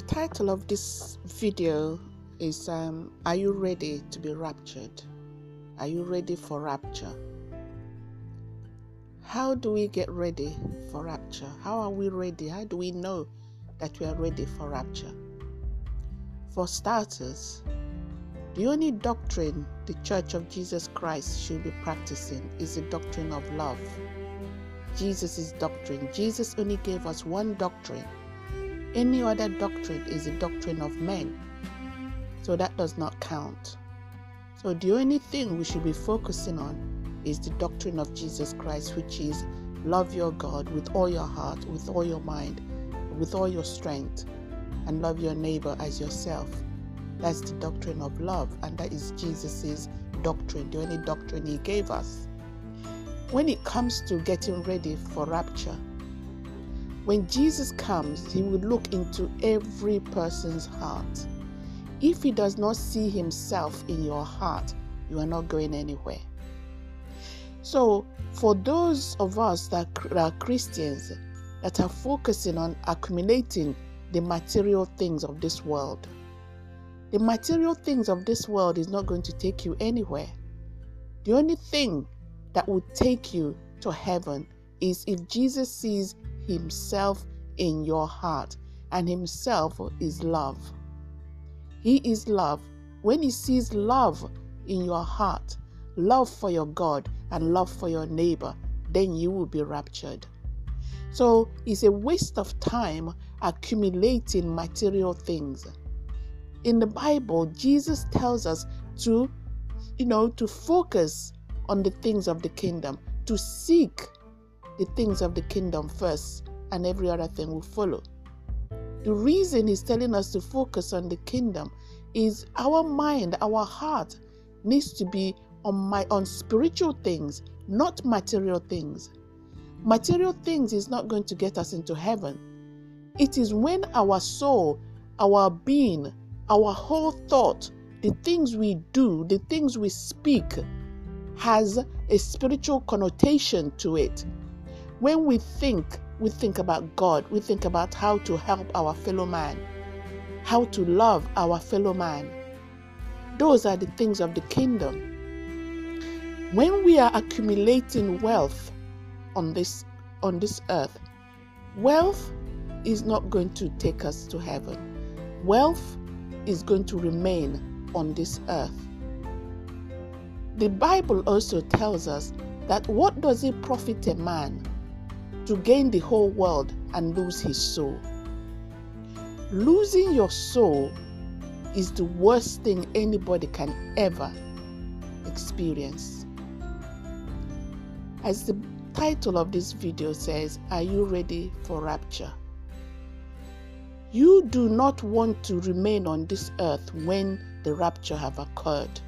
The title of this video is um, Are you ready to be raptured? Are you ready for rapture? How do we get ready for rapture? How are we ready? How do we know that we are ready for rapture? For starters, the only doctrine the Church of Jesus Christ should be practicing is the doctrine of love. Jesus' doctrine. Jesus only gave us one doctrine. Any other doctrine is a doctrine of men. So that does not count. So the only thing we should be focusing on is the doctrine of Jesus Christ, which is love your God with all your heart, with all your mind, with all your strength, and love your neighbor as yourself. That's the doctrine of love, and that is Jesus' doctrine, the only doctrine he gave us. When it comes to getting ready for rapture, when Jesus comes, he will look into every person's heart. If he does not see himself in your heart, you are not going anywhere. So, for those of us that are Christians that are focusing on accumulating the material things of this world, the material things of this world is not going to take you anywhere. The only thing that will take you to heaven is if Jesus sees himself in your heart, and himself is love. He is love. When he sees love in your heart, love for your God and love for your neighbor, then you will be raptured. So it's a waste of time accumulating material things. In the Bible, Jesus tells us to, you know, to focus on the things of the kingdom, to seek the things of the kingdom first, and every other thing will follow. The reason he's telling us to focus on the kingdom is our mind, our heart needs to be on my on spiritual things, not material things. Material things is not going to get us into heaven. It is when our soul, our being, our whole thought, the things we do, the things we speak has a spiritual connotation to it. When we think, we think about God, we think about how to help our fellow man, how to love our fellow man. Those are the things of the kingdom. When we are accumulating wealth on this on this earth, wealth is not going to take us to heaven. Wealth is going to remain on this earth. The Bible also tells us that what does it profit a man to gain the whole world and lose his soul. Losing your soul is the worst thing anybody can ever experience. As the title of this video says, Are you ready for rapture? You do not want to remain on this earth when the rapture have occurred.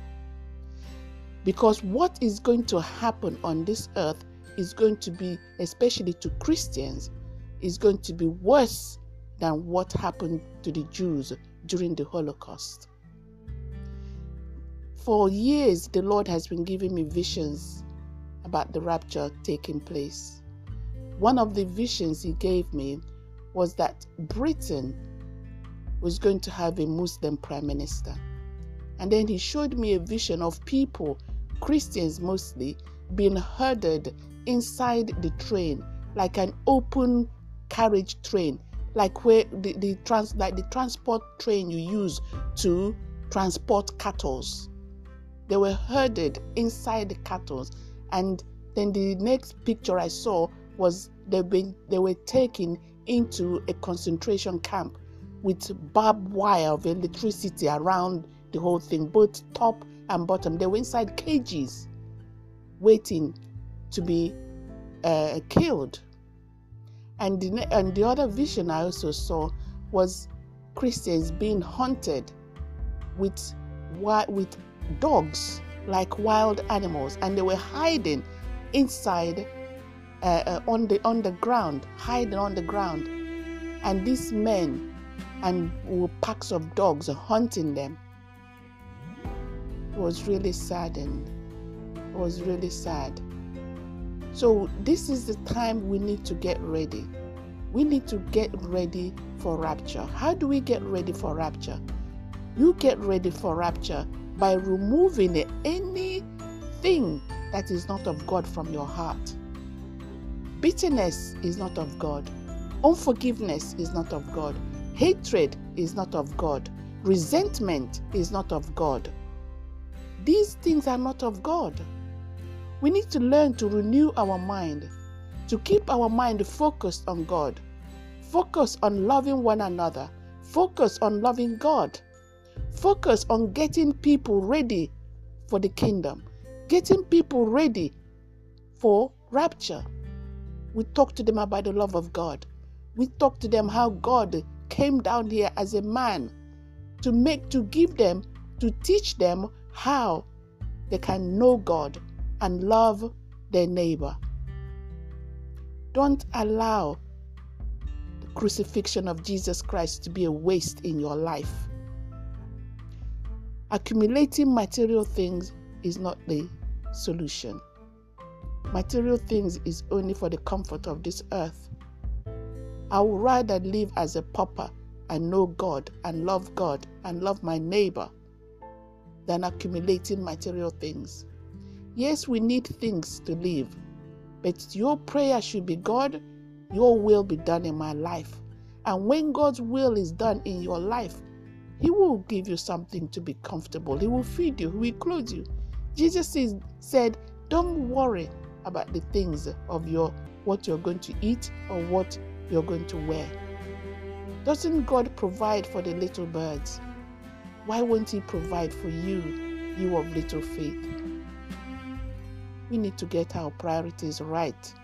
Because what is going to happen on this earth is going to be, especially to Christians, is going to be worse than what happened to the Jews during the Holocaust. For years, the Lord has been giving me visions about the rapture taking place. One of the visions He gave me was that Britain was going to have a Muslim prime minister. And then He showed me a vision of people, Christians mostly, being herded inside the train, like an open carriage train, like where the, the trans like the transport train you use to transport cattle. They were herded inside the cattle, and then the next picture I saw was they been they were taken into a concentration camp with barbed wire of electricity around the whole thing, both top and bottom. They were inside cages, waiting to be uh, killed. And the, and the other vision I also saw was Christians being hunted with with dogs like wild animals, and they were hiding inside uh, uh, on the on the ground, hiding on the ground, and these men and packs of dogs hunting them. It was really saddened. It was really sad. So, this is the time we need to get ready. we need to get ready for rapture. How do we get ready for rapture? You get ready for rapture by removing anything that is not of God from your heart. Bitterness is not of God. Unforgiveness is not of God. Hatred is not of God. Resentment is not of God. These things are not of God. We need to learn to renew our mind, to keep our mind focused on God, focus on loving one another, focus on loving God, focus on getting people ready for the kingdom, getting people ready for rapture. We talk to them about the love of God. We talk to them how God came down here as a man to make to give them to teach them how they can know God and love their neighbor. Don't allow the crucifixion of Jesus Christ to be a waste in your life. Accumulating material things is not the solution. Material things is only for the comfort of this earth. I would rather live as a pauper and know God and love God and love my neighbor than accumulating material things. Yes, we need things to live, but your prayer should be God, your will be done in my life. And when God's will is done in your life, He will give you something to be comfortable. He will feed you, He will clothe you. Jesus said, Don't worry about the things of your what you're going to eat or what you're going to wear. Doesn't God provide for the little birds? Why won't He provide for you, you of little faith? We need to get our priorities right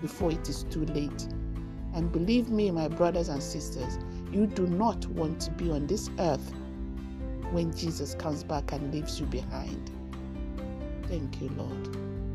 before it is too late. And believe me, my brothers and sisters, you do not want to be on this earth when Jesus comes back and leaves you behind. Thank you, Lord.